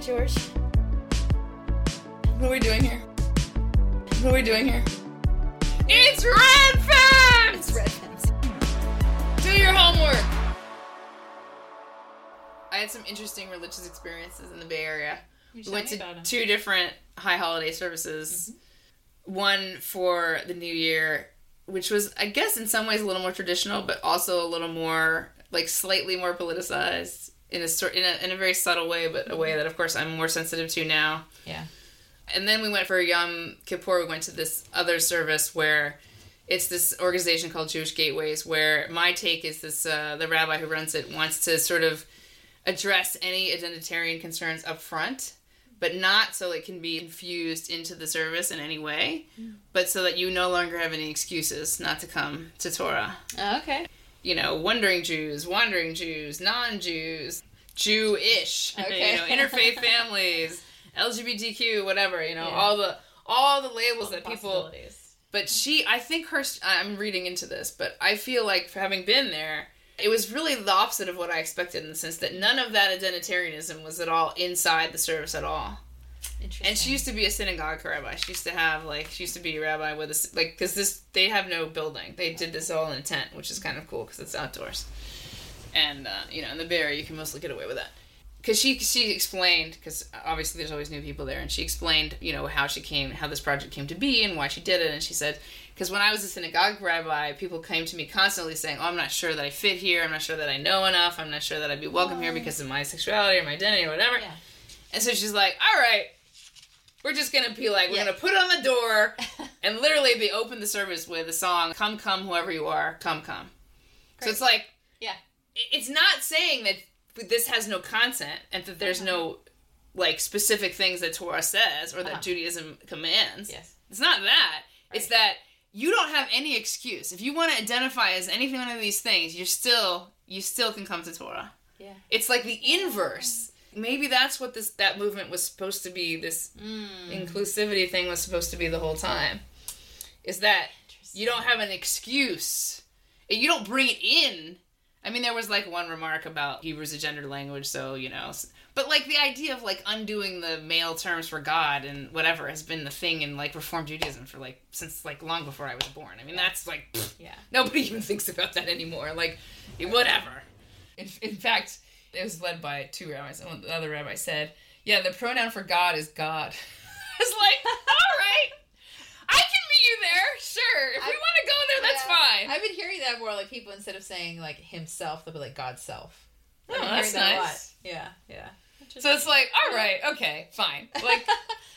Hi, George. What are we doing here? What are we doing here? It's Read Fems! It's read fems. Do your homework! I had some interesting religious experiences in the Bay Area. We went to two different high holiday services. Mm-hmm. One for the New Year, which was, I guess, in some ways a little more traditional, but also a little more, like, slightly more politicized in a sort, in a, in a very subtle way, but a way that, of course, I'm more sensitive to now. Yeah. And then we went for Yom Kippur. We went to this other service where it's this organization called Jewish Gateways. Where my take is this: uh, the rabbi who runs it wants to sort of address any identitarian concerns up front, but not so it can be infused into the service in any way, but so that you no longer have any excuses not to come to Torah. Oh, okay. You know, wandering Jews, wandering Jews, non-Jews, Jewish, Okay. you know, interfaith families, LGBTQ, whatever. You know, Yeah. all the all the labels that people but she i think her i'm reading into this but i feel like for having been there it was really the opposite of what i expected in the sense that none of that identitarianism was at all inside the service at all Interesting. and she used to be a synagogue rabbi she used to have like she used to be a rabbi with a like because this they have no building they did this all in a tent which is kind of cool because it's outdoors and uh, you know in the bay area you can mostly get away with that because she she explained because obviously there's always new people there and she explained you know how she came how this project came to be and why she did it and she said because when I was a synagogue rabbi people came to me constantly saying oh I'm not sure that I fit here I'm not sure that I know enough I'm not sure that I'd be welcome here because of my sexuality or my identity or whatever Yeah. and so she's like all right we're just gonna be like we're Yeah. gonna put on the door and literally they open the service with a song come come whoever you are come come Great. so it's like Yeah. It's not saying that this has no content and that there's no like specific things that Torah says or that Uh-huh. Judaism commands. Yes. It's not that. It's that you don't have any excuse. If you want to identify as anything one of these things, you're still you still can come to Torah. Yeah. It's like the inverse. Maybe that's what this that movement was supposed to be. This Mm. inclusivity thing was supposed to be the whole time. Is that you don't have an excuse. You don't bring it in. I mean, there was like one remark about Hebrew's a gendered language, so you know. But like the idea of like undoing the male terms for God and whatever has been the thing in like Reform Judaism for like since like long before I was born. I mean, that's like pfft, Yeah. nobody even thinks about that anymore. Like, whatever. In, in fact, it was led by two rabbis, and the other rabbi said, "Yeah, the pronoun for God is God." it's like, all right, I can meet you there, sure. If we want to go there, that's Yeah. fine. I've been hearing that more. Like people instead of saying like himself, they'll be like God's self. Oh, that's that nice. Yeah. Yeah. So it's like, all right, okay, fine. Like,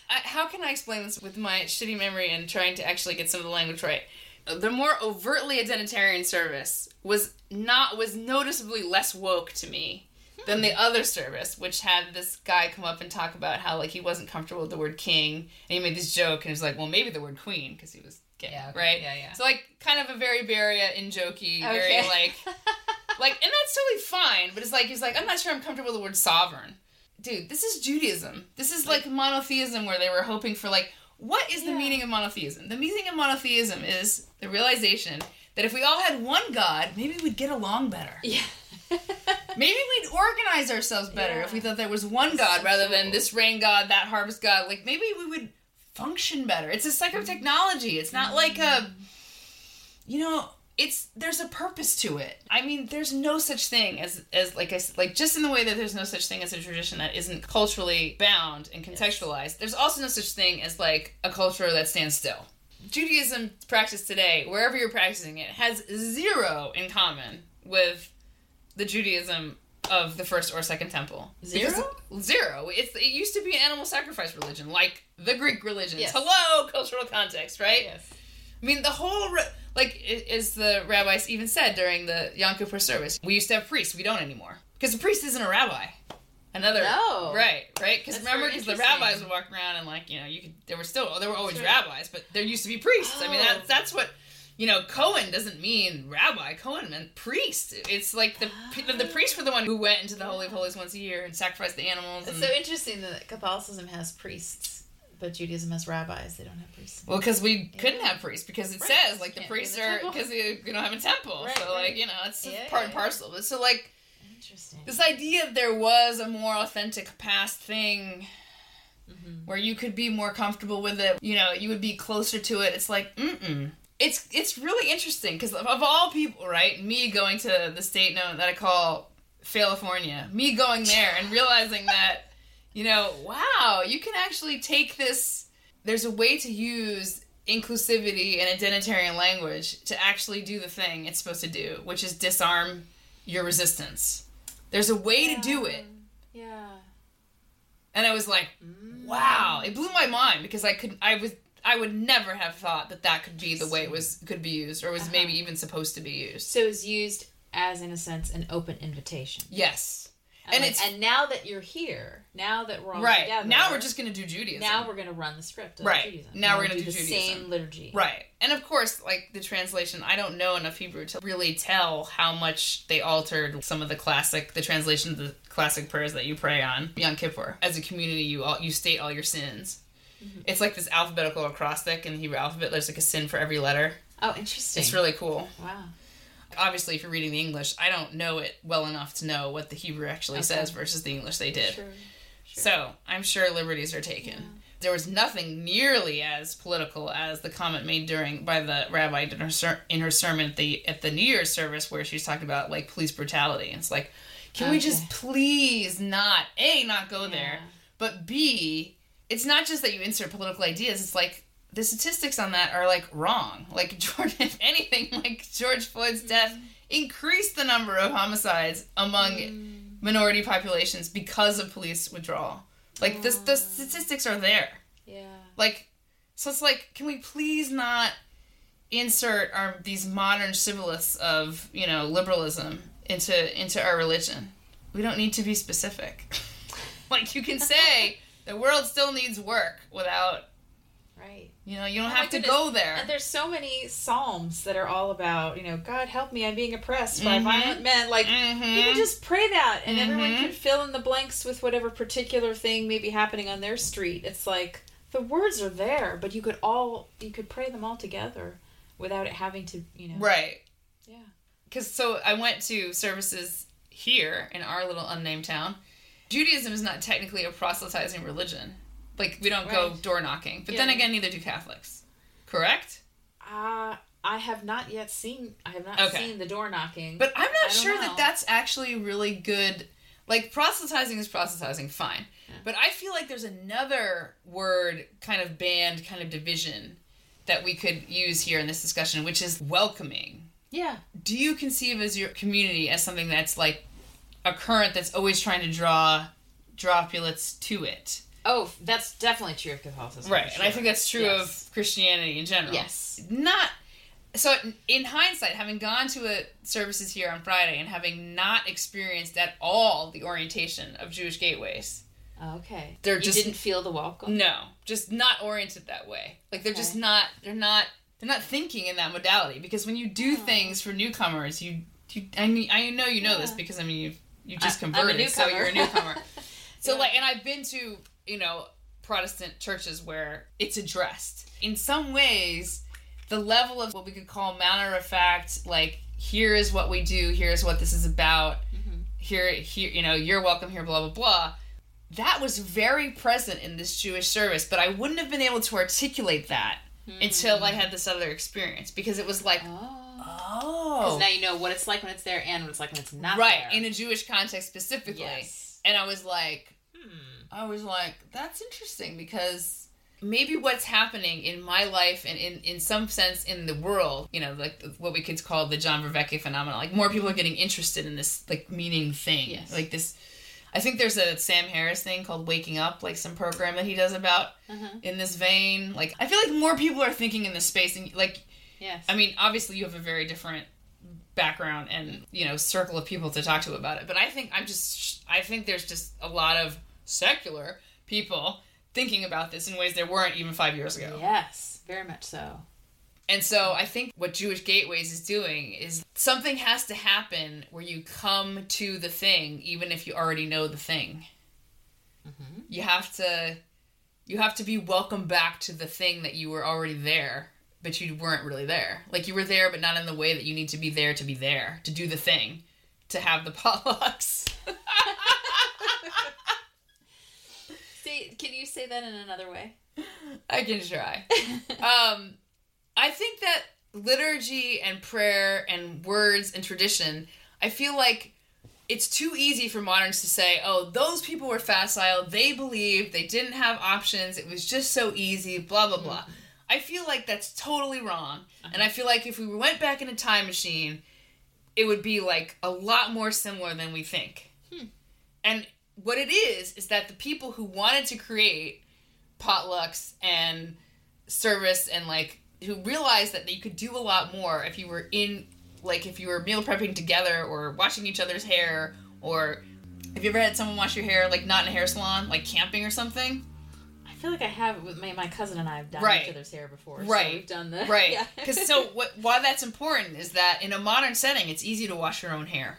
I, how can I explain this with my shitty memory and trying to actually get some of the language right? The more overtly identitarian service was not was noticeably less woke to me than the other service, which had this guy come up and talk about how like he wasn't comfortable with the word king, and he made this joke, and he was like, well, maybe the word queen because he was gay, Yeah, okay. right? Yeah, yeah. So like, kind of a very Beria in jokey, very Okay. like like and that's totally fine but it's like he's like i'm not sure i'm comfortable with the word sovereign dude this is judaism this is like monotheism where they were hoping for like what is the meaning of monotheism the meaning of monotheism is the realization that if we all had one god maybe we'd get along better yeah. maybe we'd organize ourselves better Yeah. if we thought there was one god so rather than this rain god that harvest god. Like maybe we would function better. It's a psychotechnology mm-hmm. it's not mm-hmm. like a you know it's there's a purpose to it. I mean there's no such thing as as like i like just in the way that there's no such thing as a tradition that isn't culturally bound and contextualized there's also no such thing as like a culture that stands still. Judaism practiced today wherever you're practicing it has zero in common with the judaism of the first or second temple Zero? Because- zero it's it used to be an animal sacrifice religion like the greek religions Yes. hello cultural context right Yes. I mean, the whole like as the rabbis even said during the Yom Kippur service, we used to have priests. We don't anymore because the priest isn't a rabbi. Another No. right, right? Because remember, because the rabbis would walk around and like you know you could there were still there were always right. rabbis, but there used to be priests. I mean Oh. that's that's what. You know, Cohen doesn't mean rabbi. Cohen meant priest. It's like the the, the priests were the one who went into the holy of holies once a year and sacrificed the animals. It's so interesting that Catholicism has priests, but Judaism has rabbis. They don't have priests. Well, because we couldn't have priests because it Right. says like the Can't be in priests the are because you, you don't have a temple, Right, so like you know it's Yeah, part yeah, and yeah. parcel. But so like Interesting. This idea that there was a more authentic past thing Mm-hmm. where you could be more comfortable with it, you know, you would be closer to it. It's like, mm-mm. It's it's really interesting because of, of all people, right? Me going to the state known that I call California, me going there and realizing that, you know, wow, you can actually take this. There's a way to use inclusivity and identitarian language to actually do the thing it's supposed to do, which is disarm your resistance. There's a way to do it. Yeah. And I was like, mm. wow, it blew my mind because I could I was I would never have thought that that could be the way it was could be used or was maybe uh-huh. even supposed to be used. So it's used as, in a sense, an open invitation. Yes. And, And like- it's- and now that you're here, now that we're all Right. together, Now we're just going to do Judaism. now we're gonna run the script. Of Right. Judaism. Now we're We'll gonna do do the Judaism. same liturgy. Right. And of course, like the translation, I don't know enough Hebrew to really tell how much they altered some of the classic, the translation of the classic prayers that you pray on Yom Kippur. As a community, you all you state all your sins. Mm-hmm. It's like this alphabetical acrostic in the Hebrew alphabet. There's like a sin for every letter. Oh, interesting. It's really cool. wow. Obviously, if you're reading the English, I don't know it well enough to know what the Hebrew actually Okay. says versus the English they did. Sure. Sure. So I'm sure liberties are taken. There was nothing nearly as political as the comment made during by the rabbi in her, ser- in her sermon at the at the New Year's service where she's talking about like police brutality. And it's like, can we just please not a not go there, but b it's not just that you insert political ideas. It's like the statistics on that are like wrong. Like Jordan, if anything, like George Floyd's death increased the number of homicides among mm. minority populations because of police withdrawal. Like this, the oh. statistics are there. Yeah. Like, so it's like, can we please not insert our these modern civilists of you know liberalism into into our religion? We don't need to be specific. like you can say the world still needs work without Right. you know you don't Oh have to goodness. go there. And there's so many psalms that are all about, you know, God help me, I'm being oppressed by Mhm. violent men. Like, you Mhm. can just pray that, and everyone Mhm. can fill in the blanks with whatever particular thing may be happening on their street. It's like the words are there, but you could all you could pray them all together without it having to, you know. Right. Yeah. because so I went to services here in our little unnamed town. Judaism is not technically a proselytizing religion. Like we don't go door knocking, but then again, neither do Catholics. Correct? Uh, I have not yet seen. I have not Okay. seen the door knocking. But I'm not sure know. that that's actually really good. Like proselytizing is proselytizing, fine. Yeah. But I feel like there's another word, kind of band, kind of division that we could use here in this discussion, which is welcoming. yeah, do you conceive as your community as something that's like a current that's always trying to draw droplets to it oh, that's definitely true of Catholicism. right and i think that's true Yes. of christianity in general Yes. not so in hindsight having gone to a services here on friday and having not experienced at all the orientation of jewish gateways Okay. They're you just- didn't feel the welcome. no just not oriented that way like they're just not they're not they're not thinking in that modality because when you do Oh. things for newcomers you you i mean i know you know this because i mean you you just I- I'm a converted so you're a newcomer so Yeah. like and i've been to you know protestant churches where it's addressed in some ways the level of what we could call matter of fact like here is what we do here's what this is about Mhm. here here you know you're welcome here blah blah blah that was very present in this jewish service but i wouldn't have been able to articulate that until i had this other experience because it was like Oh. Oh Because now you know what it's like when it's there and what it's like when it's not right there. in a jewish context specifically Yes. and i was like Hmm. I was like, that's interesting because maybe what's happening in my life and in, in some sense in the world, you know, like what we could call the John Vervaeke phenomenon, like more people are getting interested in this like meaning thing. Yes. Like this I think there's a Sam Harris thing called Waking Up, like some program that he does about Uh-huh. in this vein. Like I feel like more people are thinking in this space and like Yes. I mean, obviously you have a very different background and you know circle of people to talk to about it but i think i'm just i think there's just a lot of secular people thinking about this in ways there weren't even five years ago yes. Very much so. and so i think what jewish gateways is doing is something has to happen where you come to the thing even if you already know the thing Mm-hmm. you have to you have to be welcomed back to the thing that you were already there but you weren't really there like you were there but not in the way that you need to be there to be there to do the thing to have the potlucks. See, can you say that in another way? I can try. um, I think that liturgy and prayer and words and tradition, I feel like it's too easy for moderns to say, oh, those people were facile, they believed, they didn't have options, it was just so easy, blah, blah, blah. I feel like that's totally wrong. Uh-huh. And I feel like if we went back in a time machine, it would be like a lot more similar than we think. Hmm. And what it is, is that the people who wanted to create potlucks and service and like who realized that you could do a lot more if you were in like if you were meal prepping together or washing each other's hair or have you ever had someone wash your hair like not in a hair salon like camping or something feel like I have with my, my cousin and I have dyed Right. each other's hair before. Right. So we've done the right Yeah. because so what why that's important is that in a modern setting it's easy to wash your own hair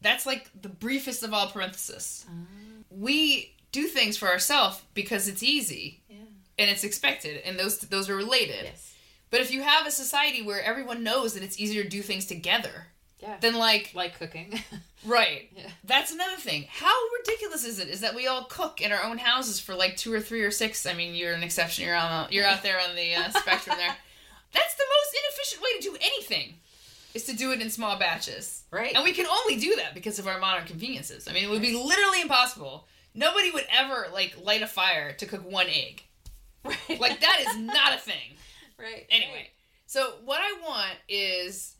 that's like the briefest of all parentheses ah. we do things for ourselves because it's easy Yeah. and it's expected and those those are related Yes. But if you have a society where everyone knows that it's easier to do things together, Yeah. then like like cooking. right. Yeah. That's another thing. How ridiculous is it is that we all cook in our own houses for like 2 or 3 or 6. I mean, you're an exception. You're on you're out there on the uh, spectrum there. That's the most inefficient way to do anything. Is to do it in small batches. right. And we can only do that because of our modern conveniences. I mean, it would be literally impossible. Nobody would ever like light a fire to cook one egg. right. Like that is not a thing. right. Anyway, so what I want is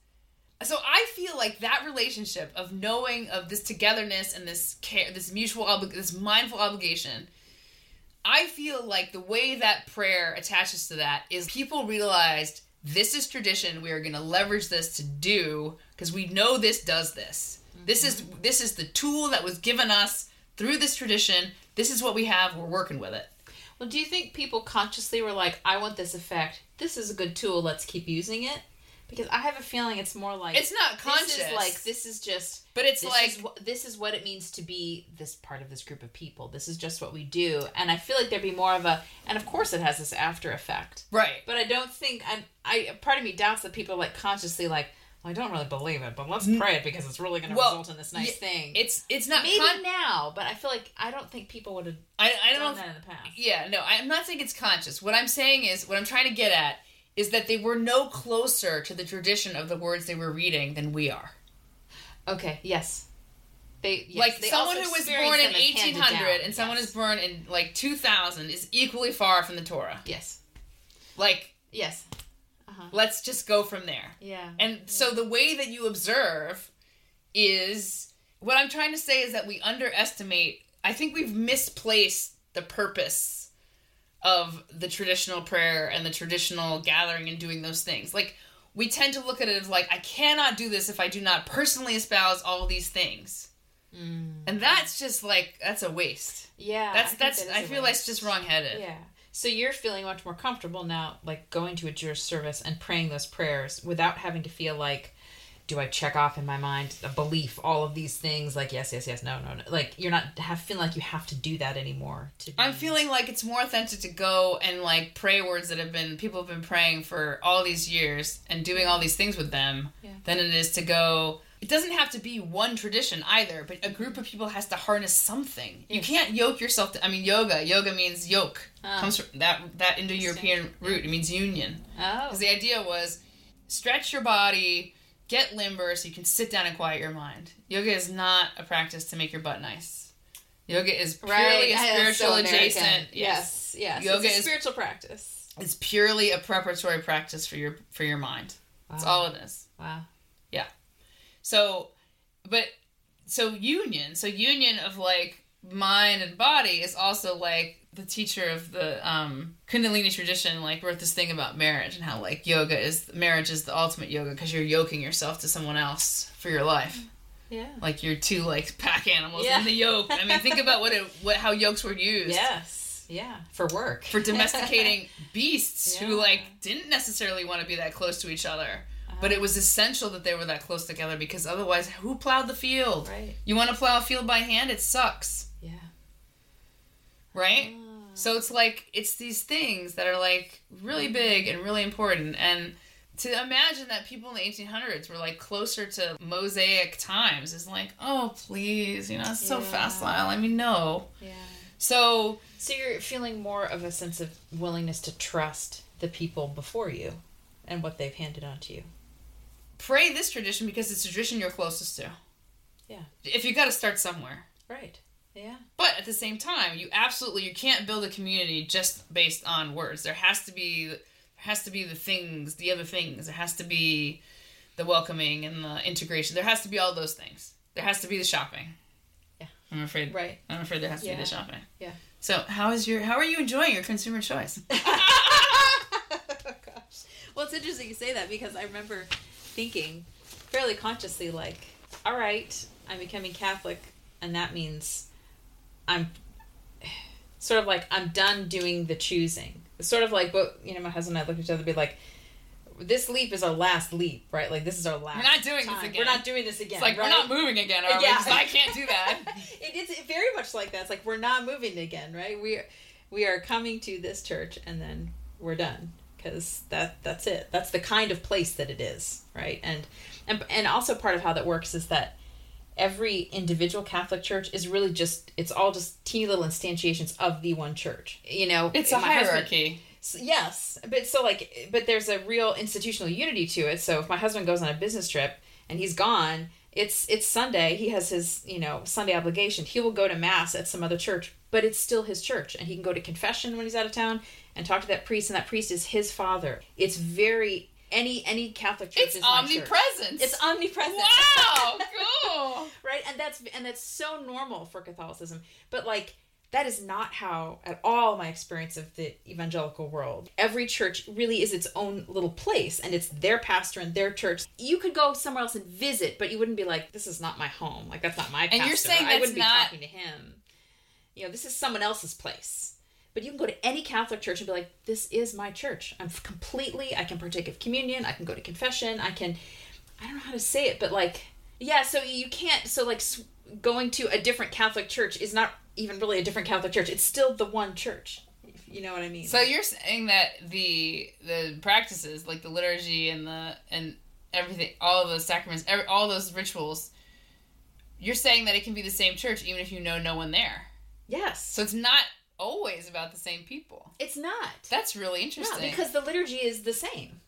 so I feel like that relationship of knowing of this togetherness and this care, this mutual obli- this mindful obligation. I feel like the way that prayer attaches to that is people realized this is tradition. We are going to leverage this to do because we know this does this. This is mm-hmm. this is the tool that was given us through this tradition. This is what we have. We're working with it. Well, do you think people consciously were like, "I want this effect. This is a good tool. Let's keep using it"? Because I have a feeling it's more like It's not conscious, This is like this is just. but it's This like is wh- this is what it means to be this part of this group of people. This is just what we do, and I feel like there'd be more of a. And of course, it has this after effect. right. But I don't think I'm. I part of me doubts that people are like consciously like. Well, I don't really believe it, but let's pray it because it's really going to Well, result in this nice yeah, thing. It's it's not Maybe con- now, but I feel like I don't think people would have I, I don't know that in the past. yeah no I'm not saying it's conscious what I'm saying is what I'm trying to get at is that they were no closer to the tradition of the words they were reading than we are Okay. Yes. They yes, like they someone who was born in them as handed 1800 and someone yes. is born in like 2000 is equally far from the Torah yes. like Yes. Uh-huh. let's just go from there Yeah. And so the way that you observe is what I'm trying to say is that we underestimate, I think we've misplaced the purpose of the traditional prayer and the traditional gathering and doing those things. Like, we tend to look at it as like, I cannot do this if I do not personally espouse all these things. Mm. And that's just like, that's a waste. Yeah. That's, think that's, that I feel like that's just wrongheaded. Yeah. So you're feeling much more comfortable now, like going to a Jewish service and praying those prayers without having to feel like, do I check off in my mind a belief, all of these things, like yes, yes, yes, no, no, no. Like you're not have feeling like you have to do that anymore. To be, I'm feeling like it's more authentic to go and like pray words that have been people have been praying for all these years and doing all these things with them Yeah. than it is to go. It doesn't have to be one tradition either, but a group of people has to harness something. You can't yoke yourself to. I mean, yoga. Yoga means yoke. Ah. Comes from that that Indo-European root. It means union. oh Because the idea was stretch your body, get limber, so you can sit down and quiet your mind. Yoga is not a practice to make your butt nice. Yoga is purely right, a spiritual so adjacent. Yes, yes. Yoga it's a is- spiritual practice. It's purely a preparatory practice for your for your mind. That's all it is. Wow. Yeah. So, but so union, so union of like mind and body is also like the teacher of the um Kundalini tradition like wrote this thing about marriage and how like yoga is marriage is the ultimate yoga because you're yoking yourself to someone else for your life. Yeah. Like you're two like pack animals Yeah. in the yoke. I mean, think about what it what how yokes were used. Yes. Yeah. For work. For domesticating beasts who like didn't necessarily want to be that close to each other. But it was essential that they were that close together because otherwise, who plowed the field? right. You want to plow a field by hand? It sucks, Yeah. right? So it's like it's these things that are like really big and really important, and to imagine that people in the 1800s were like closer to mosaic times is like, oh please, you know, it's so Yeah. facile. I mean, no. Yeah. So So you're feeling more of a sense of willingness to trust the people before you and what they've handed on to you. pray this tradition because it's the tradition you're closest to. Yeah. If you got to start somewhere. Right. Yeah. But at the same time, you absolutely you can't build a community just based on words. There has to be there has to be the things, the other things. There has to be the welcoming and the integration. There has to be all those things. There has to be the shopping. Yeah. I'm afraid. Right. I'm afraid there has to be the shopping. Yeah. So how is your how are you enjoying your consumer choice? Oh, gosh. Well, it's interesting you say that because I remember thinking fairly consciously, like, all right, I'm becoming Catholic, and that means I'm sort of like I'm done doing the choosing. It's sort of like, but you know, my husband and I look at each other and be like, this leap is our last leap, right? Like this is our last. We're not doing this again. We're not doing this again. It's like right? we're not moving again, are we? I can't do that. it, it's very much like that. It's like we're not moving again, right? We we are coming to this church and then we're done because that that's it. That's the kind of place that it is, right? And and and also part of how that works is that every individual Catholic church is really just it's all just teeny little instantiations of the one church. You know, It's a husband- hierarchy. S- yes, but so like, but there's a real institutional unity to it. So if my husband goes on a business trip and he's gone, it's it's Sunday. He has his you know Sunday obligation. He will go to mass at some other church, but it's still his church, and he can go to confession when he's out of town and talk to that priest, and that priest is his father. It's very any any Catholic church It's is my church. omnipresence. It's omnipresent. wow, cool. right and that's and that's so normal for catholicism but like that is not how at all my experience of the evangelical world every church really is its own little place and it's their pastor and their church you could go somewhere else and visit but you wouldn't be like this is not my home like that's not my And you're pastor. saying i wouldn't not- be talking to him you know this is someone else's place but you can go to any Catholic church and be like, "This is my church. I'm completely. I can partake of communion. I can go to confession. I can. I don't know how to say it, but like, yeah. So you can't. So like, going to a different Catholic church is not even really a different Catholic church. It's still the one church. You know what I mean? So you're saying that the the practices like the liturgy and the and everything, all of those sacraments, every, all those rituals, you're saying that it can be the same church even if you know no one there. yes. So it's not always about the same people. it's not. That's really interesting. because the liturgy is the same.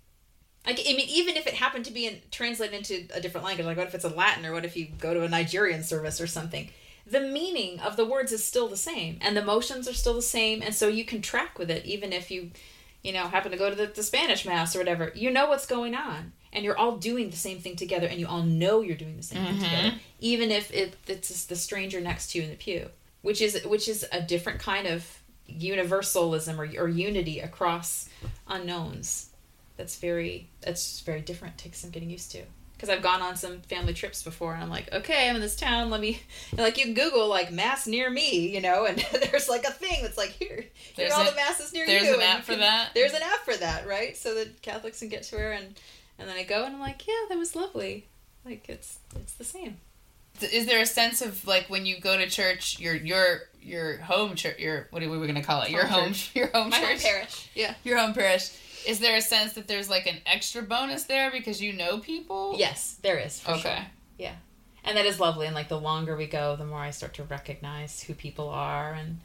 Like, I mean, even if it happened to be in, translated into a different language, like what if it's a Latin, or what if you go to a Nigerian service or something? The meaning of the words is still the same, and the motions are still the same, and so you can track with it, even if you, you know, happen to go to the, the Spanish mass or whatever. You know what's going on, and you're all doing the same thing together, and you all know you're doing the same thing mm-hmm. together, even if it, it's the stranger next to you in the pew, which is which is a different kind of universalism or, or unity across unknowns. That's very that's very different. Takes some getting used to. Because i've gone on some family trips before and i'm like okay i'm in this town. Let me like you can google like mass near me you know and there's like a thing that's like here here There's all the masses near you. there's an app for can- that? there's an app for that right? So that catholics can get to her and and then i go and i'm like yeah that was lovely. Like it's it's the same is there a sense of like when you go to church, your your your home church, your what are we going to call it? Your Home home, your home my church, home parish yeah your home parish. Is there a sense that there's like an extra bonus there because you know people? yes there is for Okay. sure. Yeah. And that is lovely. And like the longer we go, the more I start to recognize who people are and,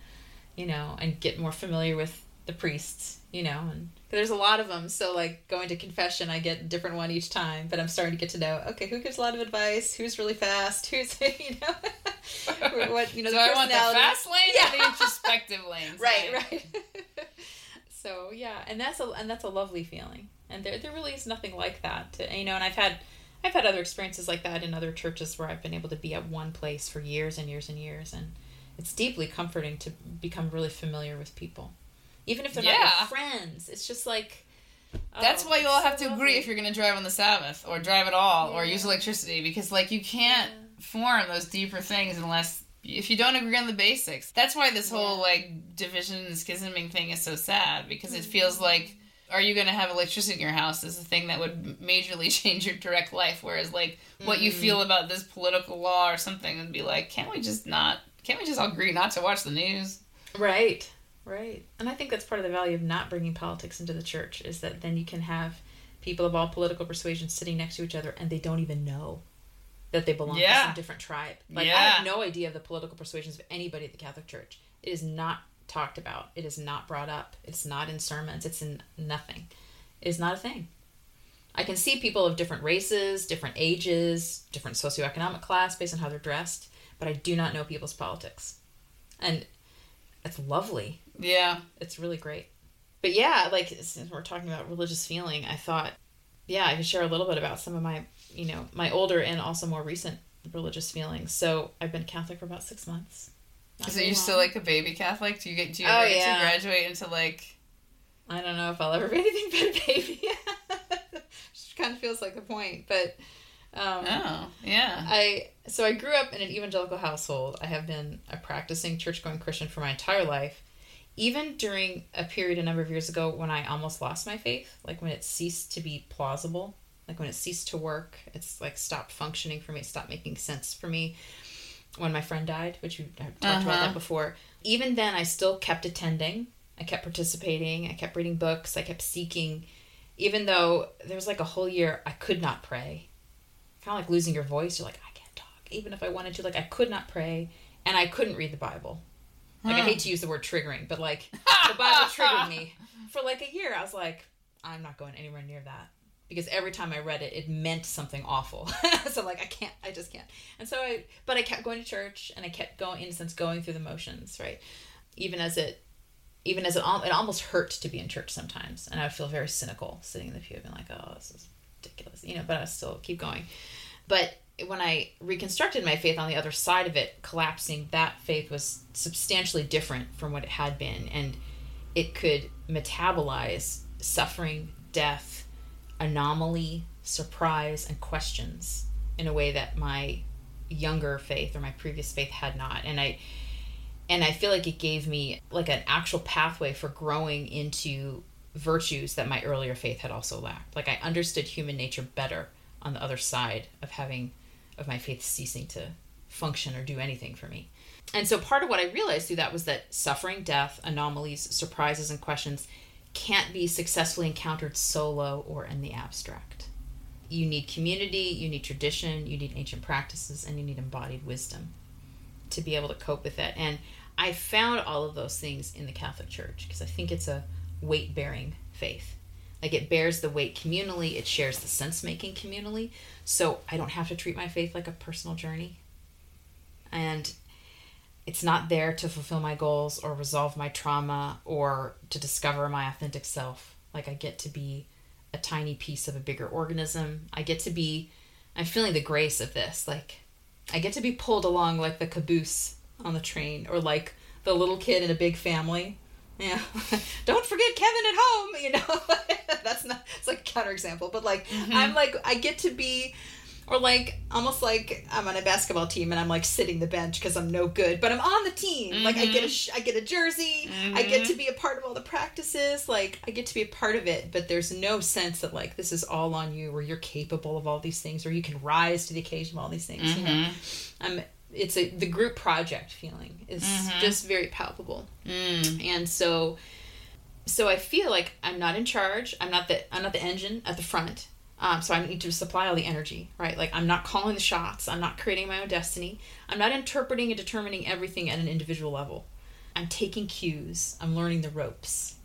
you know, and get more familiar with the priests, you know, and there's a lot of them. So like going to confession, I get a different one each time, but I'm starting to get to know, okay, who gives a lot of advice? Who's really fast? Who's, you know, what, you know, so the I want the fast lane Yeah. or the introspective lane. Right, right. so yeah, and that's a and that's a lovely feeling. And there there really is nothing like that. To, you know, and I've had I've had other experiences like that in other churches where I've been able to be at one place for years and years and years, and it's deeply comforting to become really familiar with people, even if they're not your friends. It's just like That's oh, why you all have so to agree lovely. if you're going to drive on the Sabbath or drive at all or use electricity because like you can't Yeah. form those deeper things unless if you don't agree on the basics. That's why this whole like division and schisming thing is so sad because it Mm-hmm. feels like are you going to have electricity in your house is the thing that would majorly change your direct life whereas like what you Mm-hmm. feel about this political law or something would be like can't we just not can't we just all agree not to watch the news? Right, right. And I think that's part of the value of not bringing politics into the church is that then you can have people of all political persuasions sitting next to each other and they don't even know that they belong to some different tribe. Like I have no idea of the political persuasions of anybody at the Catholic Church. It is not talked about. It is not brought up. It's not in sermons. It's in nothing. It is not a thing. I can see people of different races, different ages, different socioeconomic class based on how they're dressed, but I do not know people's politics. And it's lovely. Yeah. It's really great. But yeah, like since we're talking about religious feeling, I thought, yeah, I could share a little bit about some of my, you know, my older and also more recent religious feelings. So I've been Catholic for about six months. Not So you're still like a baby Catholic? Do you get do you Oh, ever get yeah. to graduate into like I don't know if I'll ever be anything but a baby. Which kind of feels like the point, but um, Oh, yeah. I so I grew up in an evangelical household. I have been a practicing church going Christian for my entire life. Even during a period a number of years ago when I almost lost my faith, like when it ceased to be plausible, like when it ceased to work, it's like stopped functioning for me, it stopped making sense for me. When my friend died, which we talked about Uh-huh. that before, even then I still kept attending. I kept participating. I kept reading books. I kept seeking, even though there was like a whole year I could not pray kind of like losing your voice. You're like, I can't talk, even if I wanted to. Like, I could not pray, and I couldn't read the Bible. Like, I hate to use the word triggering, but like, the Bible triggered me for like a year. I was like, I'm not going anywhere near that because every time I read it, it meant something awful. so like, I can't, I just can't. And so I, but I kept going to church, and I kept going, in a sense, going through the motions, right? Even as it. Even as it, it almost hurt to be in church sometimes, and I would feel very cynical sitting in the pew, being like, "Oh, this is ridiculous," you know. But I still keep going. But when I reconstructed my faith on the other side of it, collapsing, that faith was substantially different from what it had been. And it could metabolize suffering, death, anomaly, surprise, and questions in a way that my younger faith or my previous faith had not. And I and I feel like it gave me like an actual pathway for growing into virtues that my earlier faith had also lacked. Like I understood human nature better on the other side of having of my faith ceasing to function or do anything for me. And so part of what I realized through that was that suffering, death, anomalies, surprises and questions can't be successfully encountered solo or in the abstract. You need community, you need tradition, you need ancient practices and you need embodied wisdom to be able to cope with it. And I found all of those things in the Catholic Church because I think it's a weight bearing faith. Like it bears the weight communally, it shares the sense making communally. So I don't have to treat my faith like a personal journey. And it's not there to fulfill my goals or resolve my trauma or to discover my authentic self. Like I get to be a tiny piece of a bigger organism. I get to be, I'm feeling the grace of this. Like I get to be pulled along like the caboose on the train or like the little kid in a big family. Yeah. Don't forget Kevin at home, you know. That's not it's like a counterexample, but like mm-hmm. I'm like I get to be or like almost like I'm on a basketball team and I'm like sitting the bench because I'm no good, but I'm on the team. Like I get a mm-hmm. sh- I get a jersey. I get to mm-hmm. be a part of all the practices. Like I get to be a part of it, but there's no sense that like this is all on you, or you're capable of all these things, or you can rise to the occasion of all these things. You know, um, it's a the group project feeling is just very palpable, Mm. and so so I feel like I'm not in charge. I'm not the I'm not the engine at the front. Um, so I need to supply all the energy, right? Like I'm not calling the shots. I'm not creating my own destiny. I'm not interpreting and determining everything at an individual level. I'm taking cues. I'm learning the ropes,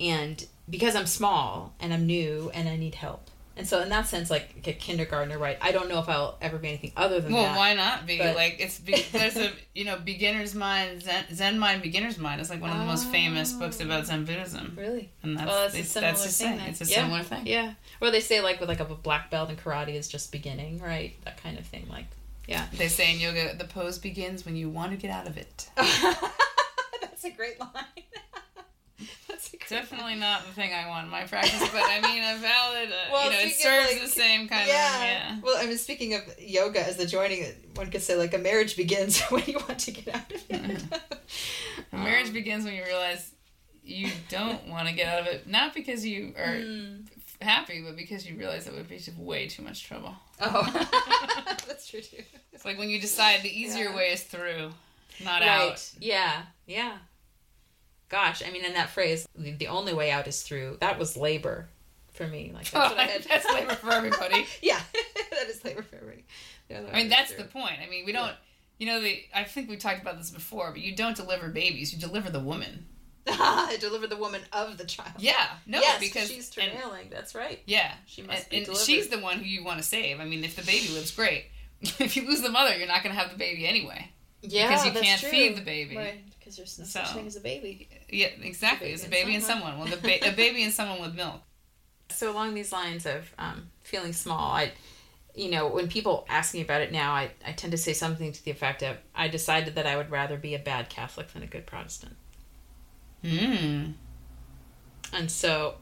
and because I'm small and I'm new and I need help, and so in that sense, like a kindergartner, right? I don't know if I'll ever be anything other than Well, that. why not be But- like it's be, there's a you know beginner's mind Zen, Zen mind beginner's mind is like one of the most famous books about ah. Zen Buddhism, Really? and that's Well, that's a similar that's the thing. then. It's a yeah. similar thing. Yeah. Or they say like with like a black belt in karate is just beginning, right? That kind of thing. Like, yeah. They say in yoga, the pose begins when you want to get out of it. That's a great line. Great Definitely not the thing I want in my practice, but I mean a valid. Uh, Well, you know, it serves like- the same kind yeah. of yeah. Well, I mean, speaking of yoga as the joining, one could say like a marriage begins when you want to get out of it. A marriage begins when you realize you don't want to get out of it, not because you are Mm. happy, but because you realize it would be way too much trouble. Oh, that's true too. It's like when you decide the easier Yeah. way is through, not right. out. Yeah. Yeah. Gosh, I mean, in that phrase, the, only way out is through. That was labor for me. Like that's Oh, what I had. that's labor for everybody. yeah, that is labor for everybody. I mean, that's is the point. I mean, we don't. You know, the I think we talked about this before, but you don't deliver babies; you deliver the woman. Deliver the woman of the child. Yeah, no, yes, because she's and- travailing. That's right. yeah, She must and, be and delivered. she's the one who you want to save. I mean, if the baby lives, great. if you lose the mother, you're not going to have the baby anyway. Yeah, Because you can't true. feed the baby. Right, because there's no So- such thing as a baby. Yeah, exactly. baby It's a baby and someone. someone. Well, the ba- a baby and someone with milk. So along these lines of um, feeling small, I, you know, when people ask me about it now, I, I tend to say something to the effect of, I decided that I would rather be a bad Catholic than a good Protestant. Hmm. And so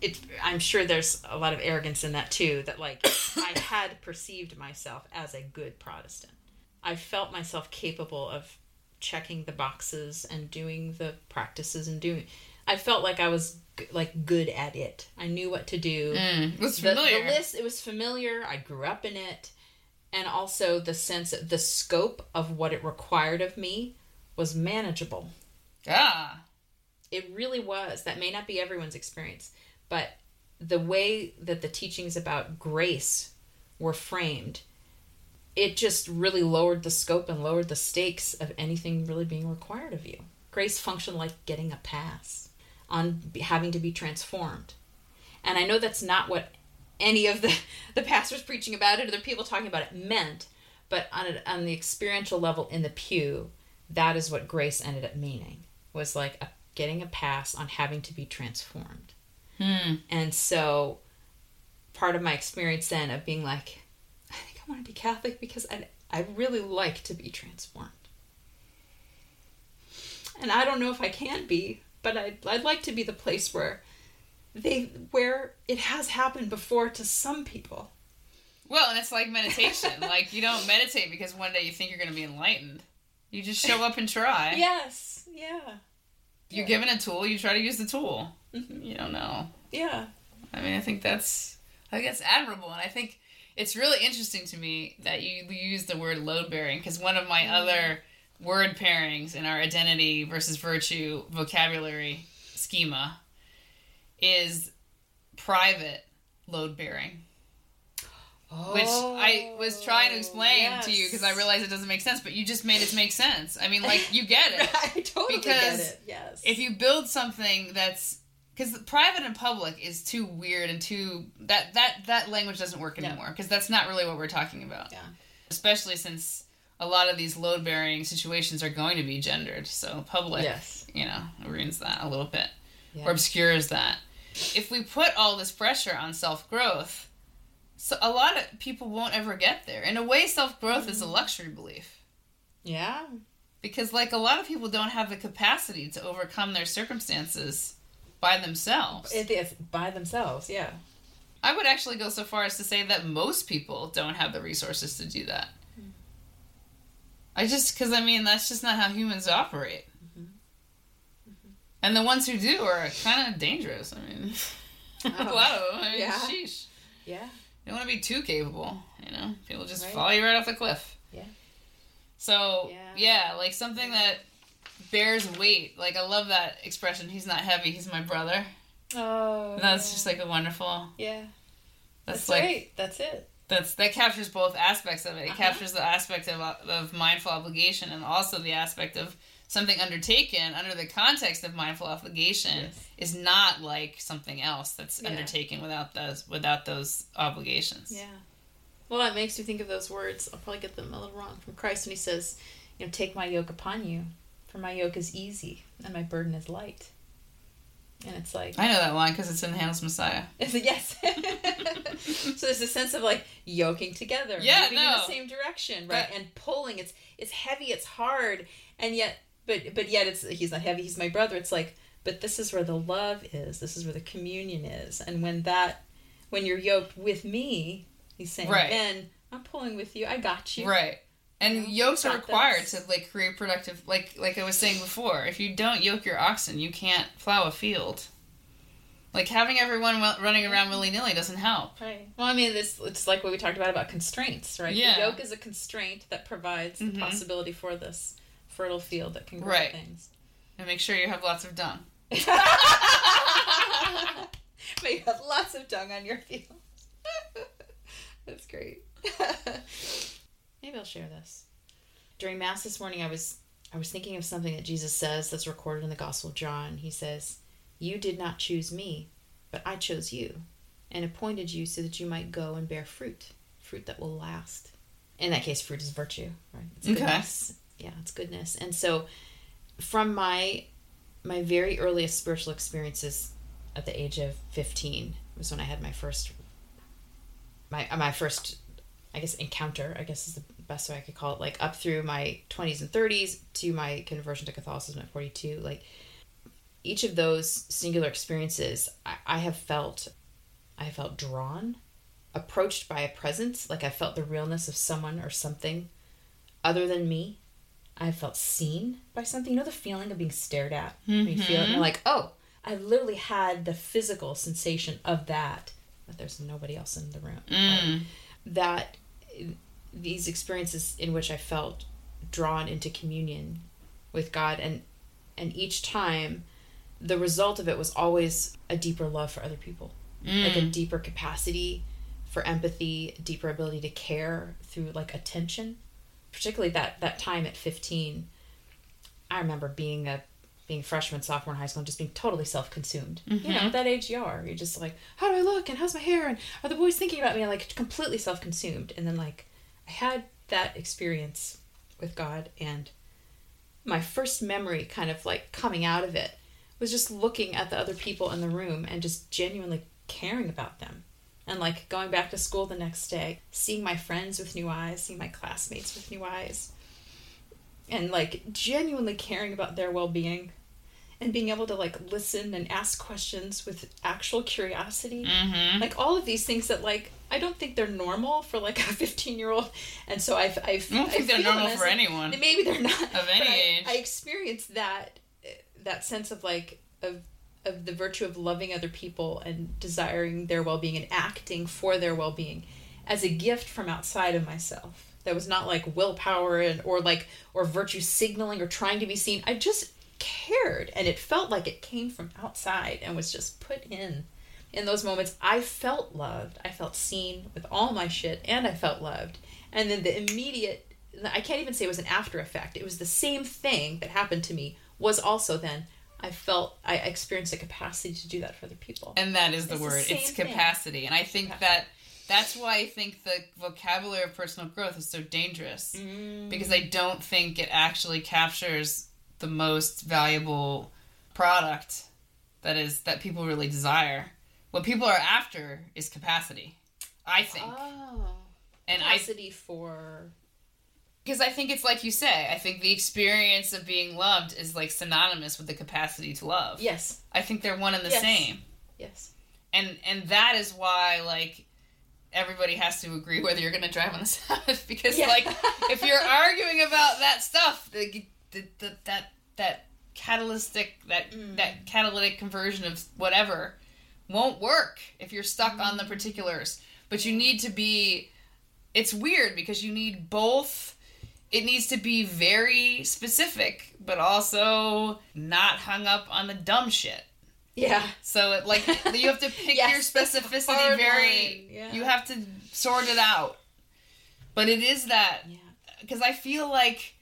it I'm sure there's a lot of arrogance in that too that like I had perceived myself as a good Protestant. I felt myself capable of checking the boxes and doing the practices and doing I felt like I was g- like good at it. I knew what to do. Mm. It was The, familiar. the list it was familiar. I grew up in it. And also the sense of the scope of what it required of me was manageable. ah. It really was. That may not be everyone's experience, but the way that the teachings about grace were framed, it just really lowered the scope and lowered the stakes of anything really being required of you. Grace functioned like getting a pass on having to be transformed. And I know that's not what any of the, the pastors preaching about it or the people talking about it meant, but on, a, on the experiential level in the pew, that is what grace ended up meaning was like a, getting a pass on having to be transformed. Hmm. And so part of my experience then of being like, I want to be Catholic because I, I really like to be transformed. And I don't know if I can be, but I'd, I'd like to be the place where they where it has happened before to some people. Well, and it's like meditation. like you don't meditate because one day you think you're going to be enlightened. You just show up and try. Yes. Yeah. You're given a tool. You try to use the tool. Mhm. You don't know. Yeah. I mean, I think that's I think that's admirable, and I think it's really interesting to me that you use the word load bearing because one of my Mm. other word pairings in our identity versus virtue vocabulary schema is private load bearing. which I was trying to explain to you because I Oh, yes. realized it doesn't make sense, but you just made it make sense. I mean, like you get it. I totally Because get it. Yes. If you build something that's because private and public is too weird and too that that that language doesn't work anymore because that's not really what we're talking about. Yeah. Especially since a lot of these load bearing situations are going to be gendered, so public, Yes. you know, ruins that a little bit Yeah. or obscures that. If we put all this pressure on self growth, so a lot of people won't ever get there. In a way, self growth is a mm-hmm. luxury belief Yeah. because, like, a lot of people don't have the capacity to overcome their circumstances by themselves. It is by themselves. Yeah. I would actually go so far as to say that most people don't have the resources to do that. Hmm. I just, because I mean, that's just not how humans operate. Mm-hmm. Mm-hmm. And the ones who do are kind of dangerous. I mean, Oh, lot. I mean, yeah. sheesh. Yeah. You don't want to be too capable, you know? People just Right. follow you right off the cliff. Yeah. So, Yeah. yeah, like something that bears weight. Like, I love that expression, he's not heavy, he's my brother. Oh. That's just like a wonderful. Yeah. That's, That's like right. That's it. that's that captures both aspects of it. It Uh-huh. captures the aspect of of mindful obligation and also the aspect of something undertaken under the context of mindful obligation Yes. is not like something else that's Yeah. undertaken without those without those obligations. Yeah. Well, that makes me think of those words. I'll probably get them a little wrong from Christ when he says, you know, take my yoke upon you, for my yoke is easy and my burden is light. And it's like, I know that line because it's in Handel's Messiah. it's a yes. so there's a sense of like yoking together, Yeah, moving in the same direction, right? That- and pulling. It's it's heavy, it's hard, and yet, but but yet, it's he's not heavy. He's my brother. It's like, but this is where the love is. This is where the communion is. And when that, when you're yoked with me, he's saying, Right. Ben, I'm pulling with you. I got you. Right. And You know, yokes are required to like create productive like like I was saying before. If you don't yoke your oxen, you can't plow a field. Like having everyone running around willy nilly doesn't help. Right. Well, I mean, this it's like what we talked about about constraints, right? Yeah. The yoke is a constraint that provides Mhm. the possibility for this fertile field that can grow Right. things. And make sure you have lots of dung. but you have lots of dung on your field. That's great. Maybe I'll share this. During mass this morning, I was I was thinking of something that Jesus says that's recorded in the Gospel of John. He says, "You did not choose me, but I chose you, and appointed you so that you might go and bear fruit, fruit that will last." In that case, fruit is virtue, right? It's Okay. Yeah, it's goodness. And so, from my my very earliest spiritual experiences at the age of 15 was when I had my first my my first I guess encounter, I guess is the best way I could call it, like up through my 20s and 30s to my conversion to Catholicism at 42. Like each of those singular experiences, I, I have felt I felt drawn, approached by a presence, like I felt the realness of someone or something other than me. I felt seen by something. You know the feeling of being stared at? When you feel it, you're like, oh, I literally had the physical sensation of that, but there's nobody else in the room. Mm. That these experiences in which I felt drawn into communion with God, and and each time, the result of it was always a deeper love for other people, like a mm. deeper capacity for empathy, deeper ability to care through like attention. Particularly that that time at fifteen, I remember being a being freshman, sophomore in high school, and just being totally self-consumed. You know, at that age you are. You're just like, how do I look? And how's my hair? And are the boys thinking about me? And like completely self-consumed. And then like, I had that experience with God, and my first memory, kind of like coming out of it, was just looking at the other people in the room and just genuinely caring about them. And like going back to school the next day, seeing my friends with new eyes, seeing my classmates with new eyes, and like genuinely caring about their well being and being able to like listen and ask questions with actual curiosity. Mm-hmm. Like all of these things that like I don't think they're normal for like a 15 year old. And so I've, I've, I don't think they're normal for anyone. Maybe they're not. Of any but I, age. I experienced that, that sense of like, of, of the virtue of loving other people and desiring their well being and acting for their well being as a gift from outside of myself. That was not like willpower and or like or virtue signaling or trying to be seen. I just cared and it felt like it came from outside and was just put in. In those moments I felt loved. I felt seen with all my shit and I felt loved. And then the immediate I can't even say it was an after effect. It was the same thing that happened to me was also then I felt I experienced a capacity to do that for other people. And that is the It's word. same it's thing. capacity. And I think that that's why I think the vocabulary of personal growth is so dangerous. Mm. Because I don't think it actually captures the most valuable product that is that people really desire. What people are after is capacity. I think. Oh. and I Capacity for because I think it's like you say, I think the experience of being loved is like synonymous with the capacity to love. yes, I think they're one and the Yes. same. yes. and and that is why like everybody has to agree whether you're going to drive on the Sabbath because Yeah. like if you're arguing about that stuff the, the, the, that that catalytic that Mm. that catalytic conversion of whatever won't work if you're stuck on the Mm. particulars but you need to be it's weird because you need both it needs to be very specific but also not hung up on the dumb shit Yeah. so it, like you have to pick Yes, your specificity very. yeah. You have to sort it out. But it is that Yeah. because I feel like,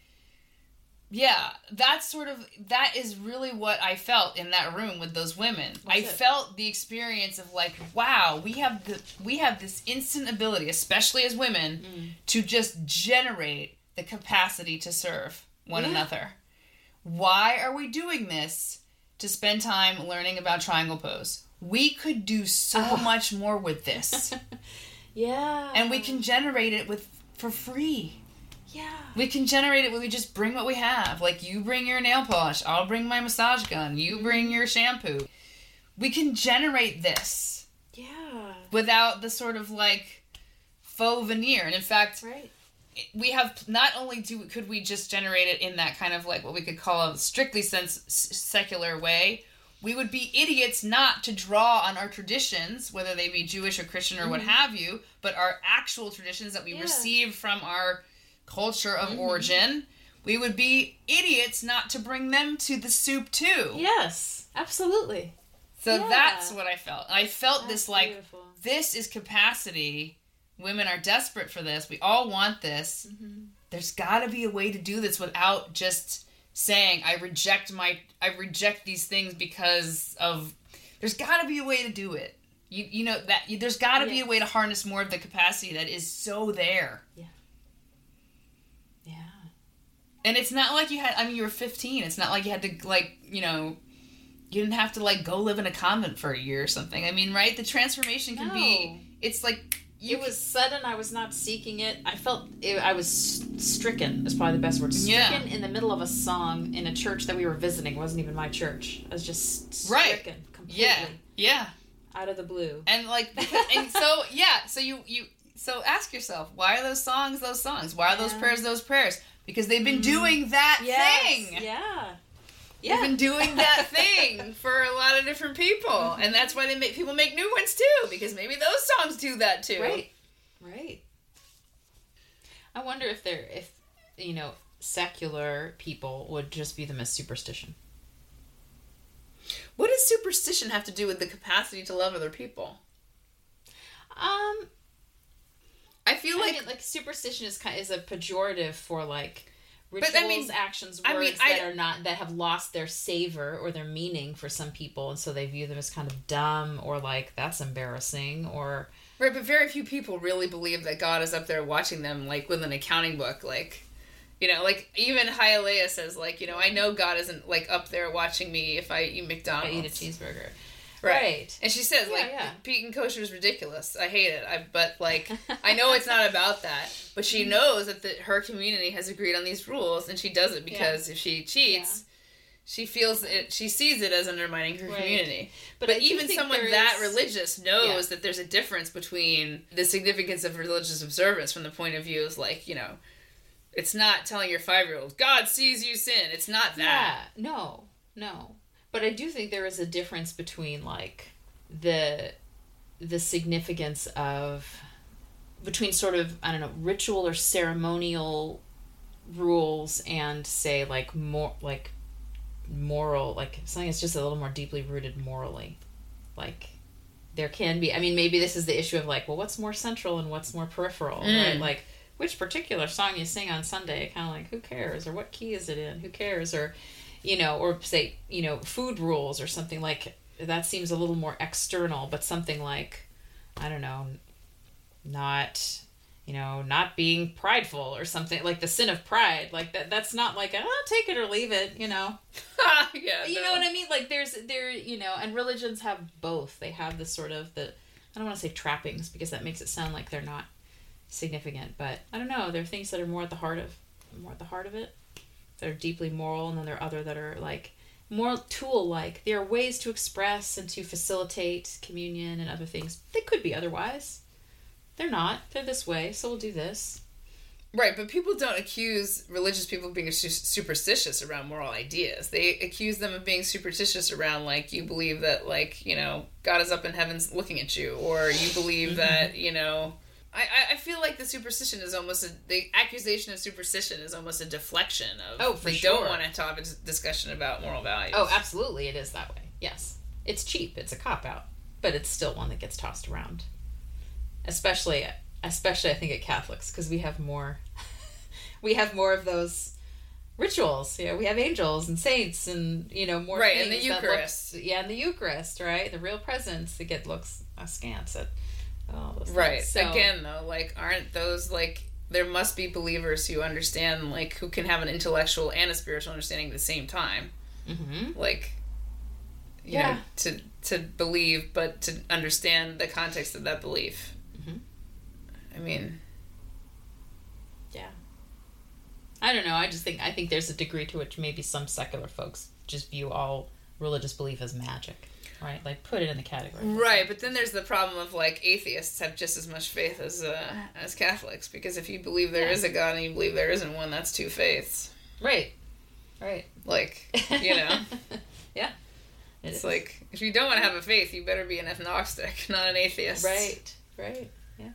yeah, that's sort of that is really what I felt in that room with those women. I it? felt the experience of like, wow, we have the we have this instant ability, especially as women, Mm. to just generate the capacity to serve one Yeah. another. Why are we doing this? To spend time learning about triangle pose. We could do so Oh. much more with this. Yeah. and we can generate it with for free. Yeah. We can generate it when we just bring what we have. Like you bring your nail polish, I'll bring my massage gun, you mm-hmm. bring your shampoo. We can generate this Yeah. without the sort of like faux veneer. And in fact, Right. we have not only do could we just generate it in that kind of like what we could call a strictly sense secular way we would be idiots not to draw on our traditions whether they be jewish or christian or what mm-hmm. have you but our actual traditions that we Yeah. received from our culture of origin we would be idiots not to bring them to the soup too Yes. Absolutely. So Yeah. that's what I felt. I felt That's this like beautiful. this is capacity. Women are desperate for this. We all want this. Mm-hmm. There's got to be a way to do this without just saying I reject my I reject these things because of there's got to be a way to do it. You you know that there's got to be a way to harness more of the capacity that is so there. Yeah. And it's not like you had I mean you were 15. It's not like you had to like, you know, you didn't have to like go live in a convent for a year or something. I mean, right? The transformation can be it's like you it was sudden. I was not seeking it. I felt it, I was stricken. Is probably the best word. Yeah. Stricken in the middle of a song in a church that we were visiting. It wasn't even my church. I was just Right. stricken completely yeah. Yeah. out of the blue. And like and so yeah, so you you so ask yourself, why are those songs those songs? Why are those Yeah. prayers those prayers? Because they've been Mhm. doing that Yes. thing. Yeah. Yeah. They've been doing that thing for a lot of different people, and that's why they make people make new ones too. Because maybe those songs do that too. Right. Right. I wonder if they're if you know secular people would just view them as superstition. What does superstition have to do with the capacity to love other people? Um, I feel I like mean, like superstition is kind is a pejorative for like But, rituals, I mean- actions, words I mean, I- that are not that have lost their savor or their meaning for some people, and so they view them as kind of dumb or like that's embarrassing or right, but very few people really believe that God is up there watching them, like with an accounting book, like. You know, like even Hialeah says, like you know, I know God isn't like up there watching me if I eat McDonald's. I eat a cheeseburger. Right. Right. And she says, Yeah, like, yeah. being kosher is ridiculous. I hate it. I, but, like, I know it's not about that. But she knows that the, her community has agreed on these rules, and she does it because if she cheats, she feels it, she sees it as undermining her Right. community. But, But, even someone that religious knows Yeah. that there's a difference between the significance of religious observance from the point of view is like, you know, it's not telling your five year old, God sees you sin. It's not that. Yeah, no, no. But I do think there is a difference between like the the significance of between sort of I don't know ritual or ceremonial rules and say like more like moral like something that's just a little more deeply rooted morally. Like there can be i mean maybe this is the issue of like well what's more central and what's more peripheral Mm. right like which particular song you sing on sunday kind of like who cares? Or what key is it in? Who cares? Or you know or say you know food rules or something like that seems a little more external but something like i don't know not you know not being prideful or something like the sin of pride like that that's not like oh take it or leave it you know yeah. you no. know what I mean? Like there's there you know, and religions have both. They have this sort of the I don't want to say trappings because that makes it sound like they're not significant, but I don't know. There are things that are more at the heart of more at the heart of it. That are deeply moral, and then there are other that are like more tool like. There are ways to express and to facilitate communion and other things. They could be otherwise. They're not. They're this way, so we'll do this. Right, but people don't accuse religious people of being superstitious around moral ideas. They accuse them of being superstitious around, like, you believe that, like, you know, God is up in heaven looking at you, or you believe mm-hmm. that, you know. I, I- feel like the superstition is almost a, the accusation of superstition is almost a deflection of Oh, they don't want to have a discussion about moral values. Oh, absolutely, it is that way. Yes, it's cheap. It's a cop out, but it's still one that gets tossed around. Especially, especially I think at Catholics because we have more, we have more of those rituals. You know, we have angels and saints and you know more Right, and the Eucharist. Yeah, and the Eucharist, right? The real presence that get looks askance at Right. So, Again, though, like, aren't those like there must be believers who understand, like, who can have an intellectual and a spiritual understanding at the same time. mhm. Like, you Yeah. know, to to believe, but to understand the context of that belief. Mhm. I mean, yeah. I don't know. I just think I think there's a degree to which maybe some secular folks just view all religious belief as magic, right? Like put it in the category. right. But then there's the problem of like atheists have just as much faith as uh, as Catholics because if you believe there Yeah. is a God and you believe there isn't one, that's two faiths. Right. Right. Like, you know. yeah. It It's is. like if you don't want to have a faith, you better be an agnostic, not an atheist. right. Right. Yeah.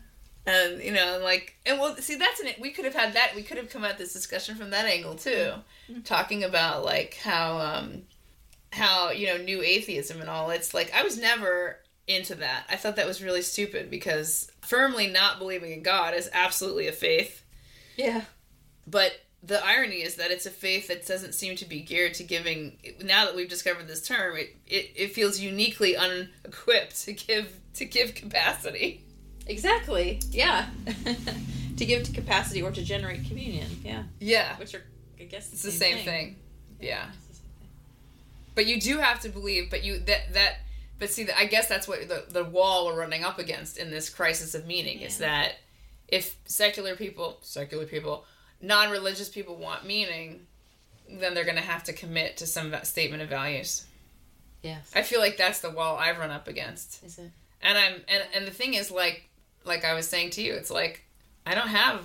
And you know, like, and well, see, that's an we could have had that. We could have come at this discussion from that angle too, Mm-hmm. talking about like how um, how you know new atheism and all. It's like I was never into that. I thought that was really stupid because firmly not believing in God is absolutely a faith. Yeah. But the irony is that it's a faith that doesn't seem to be geared to giving. Now that we've discovered this term, it, it, it feels uniquely unequipped to give to give capacity. Exactly. Yeah. to give to capacity or to generate communion. Yeah. Yeah, Which are, I guess, it's the same thing. Yeah. the same thing. But you do have to believe. But you that that. But see, I guess that's what the the wall we're running up against in this crisis of meaning is that if secular people, secular people, non-religious people want meaning, then they're going to have to commit to some statement of values. Yes. I feel like that's the wall I've run up against. Is it? And I'm and and the thing is like like I was saying to you, it's like I don't have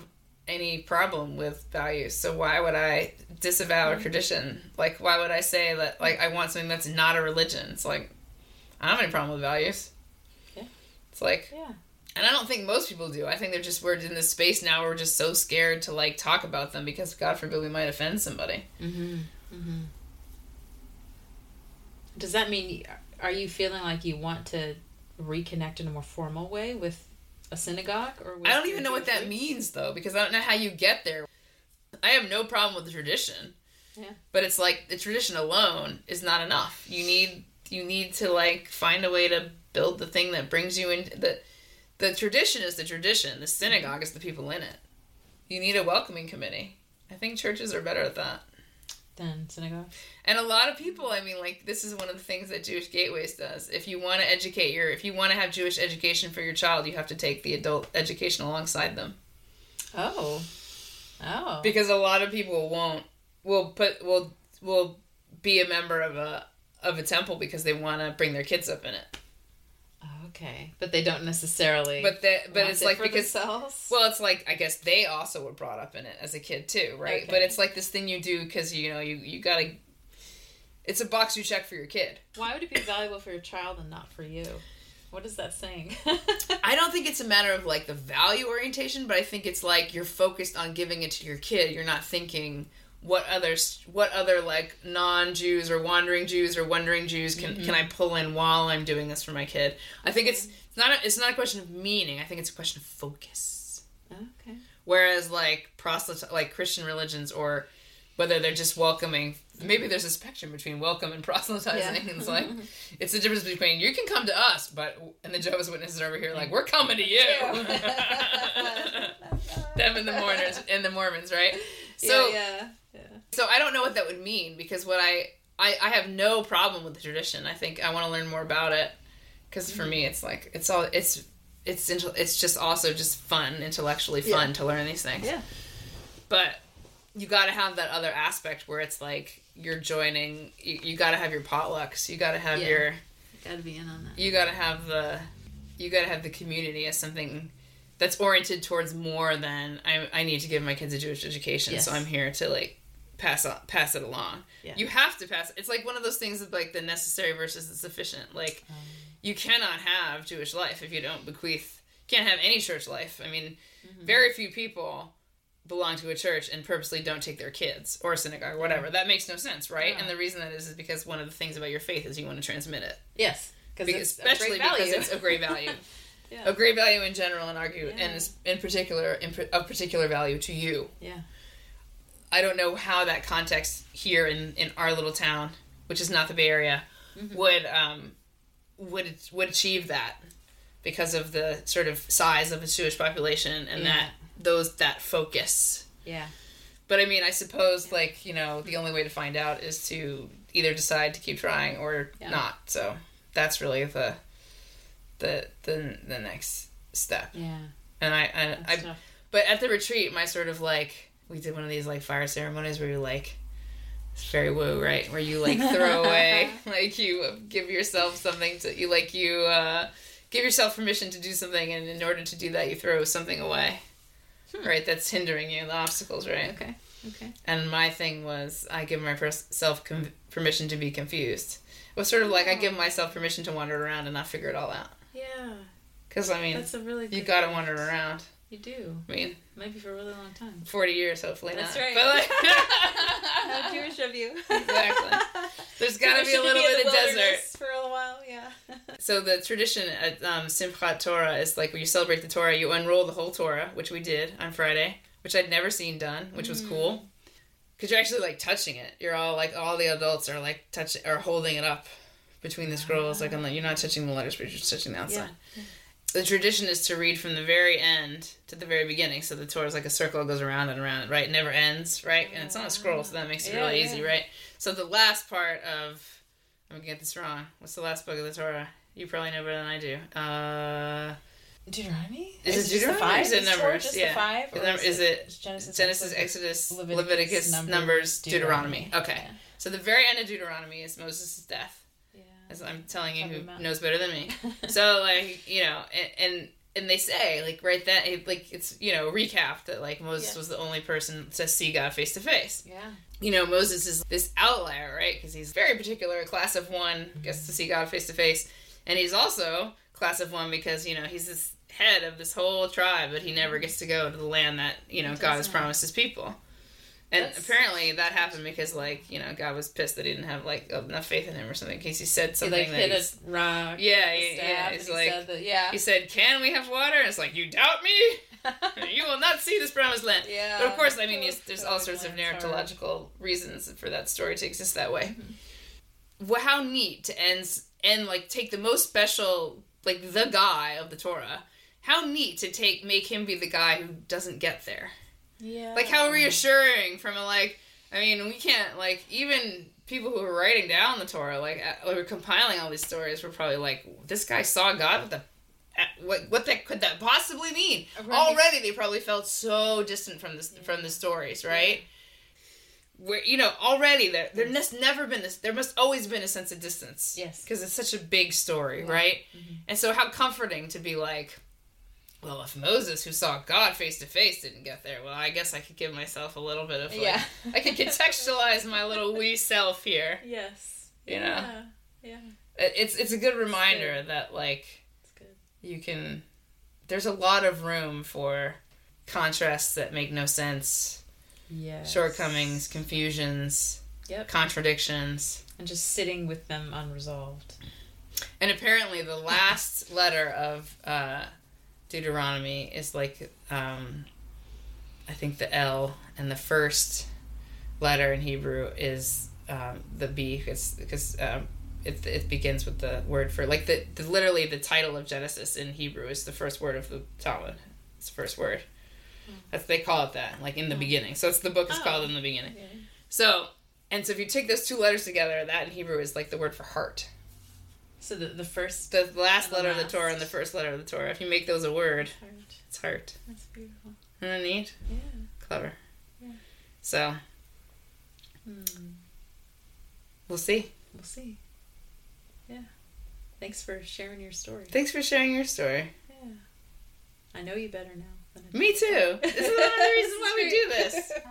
any problem with values. So why would I disavow a tradition? Like why would I say that like I want something that's not a religion? It's like I don't have any problem with values. Yeah. It's like Yeah. and I don't think most people do. I think they're just we're in this space now where we're just so scared to like talk about them because God forbid we might offend somebody. Mm-hmm. Mm-hmm. Does that mean are you feeling like you want to reconnect in a more formal way with a synagogue or? I don't even know what that means though, because I don't know how you get there. I have no problem with the tradition. Yeah. But it's like the tradition alone is not enough. You need you need to like find a way to build the thing that brings you in the the tradition is the tradition. The synagogue is the people in it. You need a welcoming committee. I think churches are better at that. Then synagogue. And a lot of people, I mean, like this is one of the things that Jewish Gateways does. If you want to educate your, if you want to have Jewish education for your child, you have to take the adult education alongside them. Oh. Oh. because a lot of people won't will put will will be a member of a of a temple because they want to bring their kids up in it. Okay, but they don't necessarily. But the, but it's it like because themselves. well, it's like I guess they also were brought up in it as a kid too, right? Okay. But it's like this thing you do because you know you you gotta. It's a box you check for your kid. Why would it be valuable for your child and not for you? What is that saying? I don't think it's a matter of like the value orientation, but I think it's like you're focused on giving it to your kid. You're not thinking what others, what other like non-Jews or wandering Jews or wandering Jews can mm-hmm. can I pull in while I'm doing this for my kid. I think it's it's not a, it's not a question of meaning. I think it's a question of focus. okay. Whereas like proselyte like Christian religions or whether they're just welcoming maybe there's a spectrum between welcome and proselytizing. Yeah. It's like it's the difference between you can come to us, but and the Jehovah's Witnesses are over here like mm-hmm. we're coming to you. Them and the Mormons and the Mormons, right? So yeah, yeah. so I don't know what that would mean because what I I, I have no problem with the tradition. I think I want to learn more about it because for me mm-hmm. it's like it's all it's it's it's just also just fun intellectually fun Yeah. to learn these things. Yeah. But you got to have that other aspect where it's like you're joining. You, you got to have your potlucks. You got to have Yeah. your. Got to be in on that. You got to have the. You got to have the community as something that's oriented towards more than I. I need to give my kids a Jewish education, so I'm here to like pass on, pass it along. Yeah. You have to pass. It's like one of those things of like the necessary versus the sufficient. Like Um, you cannot have Jewish life if you don't bequeath. You can't have any church life. I mean, Mm-hmm. very few people belong to a church and purposely don't take their kids or a synagogue or whatever. That makes no sense, right? Yeah. And the reason that is is because one of the things about your faith is you want to transmit it, yes, because Because- especially because it's of great value, yeah. of great value in general, and argue, Yeah. and is in particular, in, of particular value to you. Yeah. I don't know how that context here in, in our little town, which is not the Bay Area, Mm-hmm. would um, would would achieve that because of the sort of size of the Jewish population and Yeah. that those that focus. Yeah. But I mean, I suppose like you know the only way to find out is to either decide to keep trying or not. So that's really the the the the next step. Yeah. And I I, That's I tough. but at the retreat, my sort of like we did one of these like fire ceremonies where you like it's very woo, right? Where you like throw away, like you give yourself something to you like you uh, give yourself permission to do something, and in order to do that, you throw something away, Hmm. right? That's hindering you, the obstacles, right? Okay. Okay. And my thing was I give myself com- permission to be confused. It was sort of like I give myself permission to wander around and not figure it all out. Yeah. Because I mean, That's a really. you gotta wander around. You do. I mean, Maybe for a really long time. 40 years, hopefully That's not. right. But like, How Jewish of you. Exactly. There's got to be a little in bit of desert. for a while. Yeah. So the tradition at um, Simchat Torah is like when you celebrate the Torah, you unroll the whole Torah, which we did on Friday, which I'd never seen done, which was cool. Because you're actually like touching it. You're all like all the adults are like touching or holding it up between the scrolls. Like on the, you're not touching the letters, but you're just touching the outside. The tradition is to read from the very end to the very beginning. So the Torah is like a circle that goes around and around, right? It never ends, right? And it's on a scroll, so that makes it Yeah, really yeah. easy, right? So the last part of I'm gonna get this wrong. What's the last book of the Torah? You probably know better than I do. Uh, Deuteronomy? Is it Deuteronomy five? is it Numbers? Just Yeah. the five? is, or is it is Genesis, Genesis, Exodus, Exodus, Leviticus, Leviticus, Numbers, Numbers, Deuteronomy? Deuteronomy. Okay. Yeah. So the very end of Deuteronomy is Moses' death. As I'm telling you, who knows better than me. so like you know, and, and and they say like right then, it, like it's you know recap that like Moses Yeah. was the only person to see God face to face. Yeah. you know, Moses is this outlier, right? Because he's very particular, class of one, gets to see God face to face. And he's also class of one because, you know, he's this head of this whole tribe, but he never gets to go to the land that, you know, God has promised his people. And That's- apparently that happened because, like, you know, God was pissed that he didn't have, like, enough faith in him or something in case he said He something like that hit he's- a rock. Yeah, yeah, yeah. It's he like, said that, yeah. he said, can we have water? And it's like, you doubt me? you will not see this promised land. yeah. But of course, I mean, there's, there's all sorts of narratological reasons for that story to exist that way. Mm-hmm. Well, how neat to end and like take the most special, like the guy of the Torah. How neat to take make him be the guy who doesn't get there. Yeah. Like how reassuring from a like. I mean, we can't like even people who were writing down the Torah, like uh, or compiling all these stories, were probably like, this guy saw God. What the. What what that could that possibly mean? Right. Already, they probably felt so distant from this from the stories, right? Where you know already there there must never been this there must always been a sense of distance, Yes. because it's such a big story, Yeah. right? Mhm. And so how comforting to be like, well, if Moses, who saw God face to face, didn't get there, well, I guess I could give myself a little bit of like, Yeah. I could contextualize my little wee self here. Yes. You know? Yeah. Yeah. It's it's a good reminder that like It's good. you can there's a lot of room for contrasts that make no sense Yeah. shortcomings confusions Yep. contradictions And just sitting with them unresolved. and apparently the last letter of uh, deuteronomy is like um, i think the l and the first letter in hebrew is um, the b because um, it, it begins with the word for like the, the literally the title of genesis in hebrew is the first word of the talmud. It's the first word. That's they call it that like in the Oh. beginning. So it's the book is Oh. called in the beginning. So and so if you take those two letters together that in hebrew is like the word for heart So the the first the last the letter of the. Torah and the first letter of the Torah. If you make those a word, part. it's heart. That's beautiful. Isn't that neat? Yeah. Clever. Yeah. So Hmm. we'll see. We'll see. Yeah. Thanks for sharing your story. Thanks for sharing your story. Yeah. I know you better now. Than Me too. This is one of the reasons why we do This is this. great.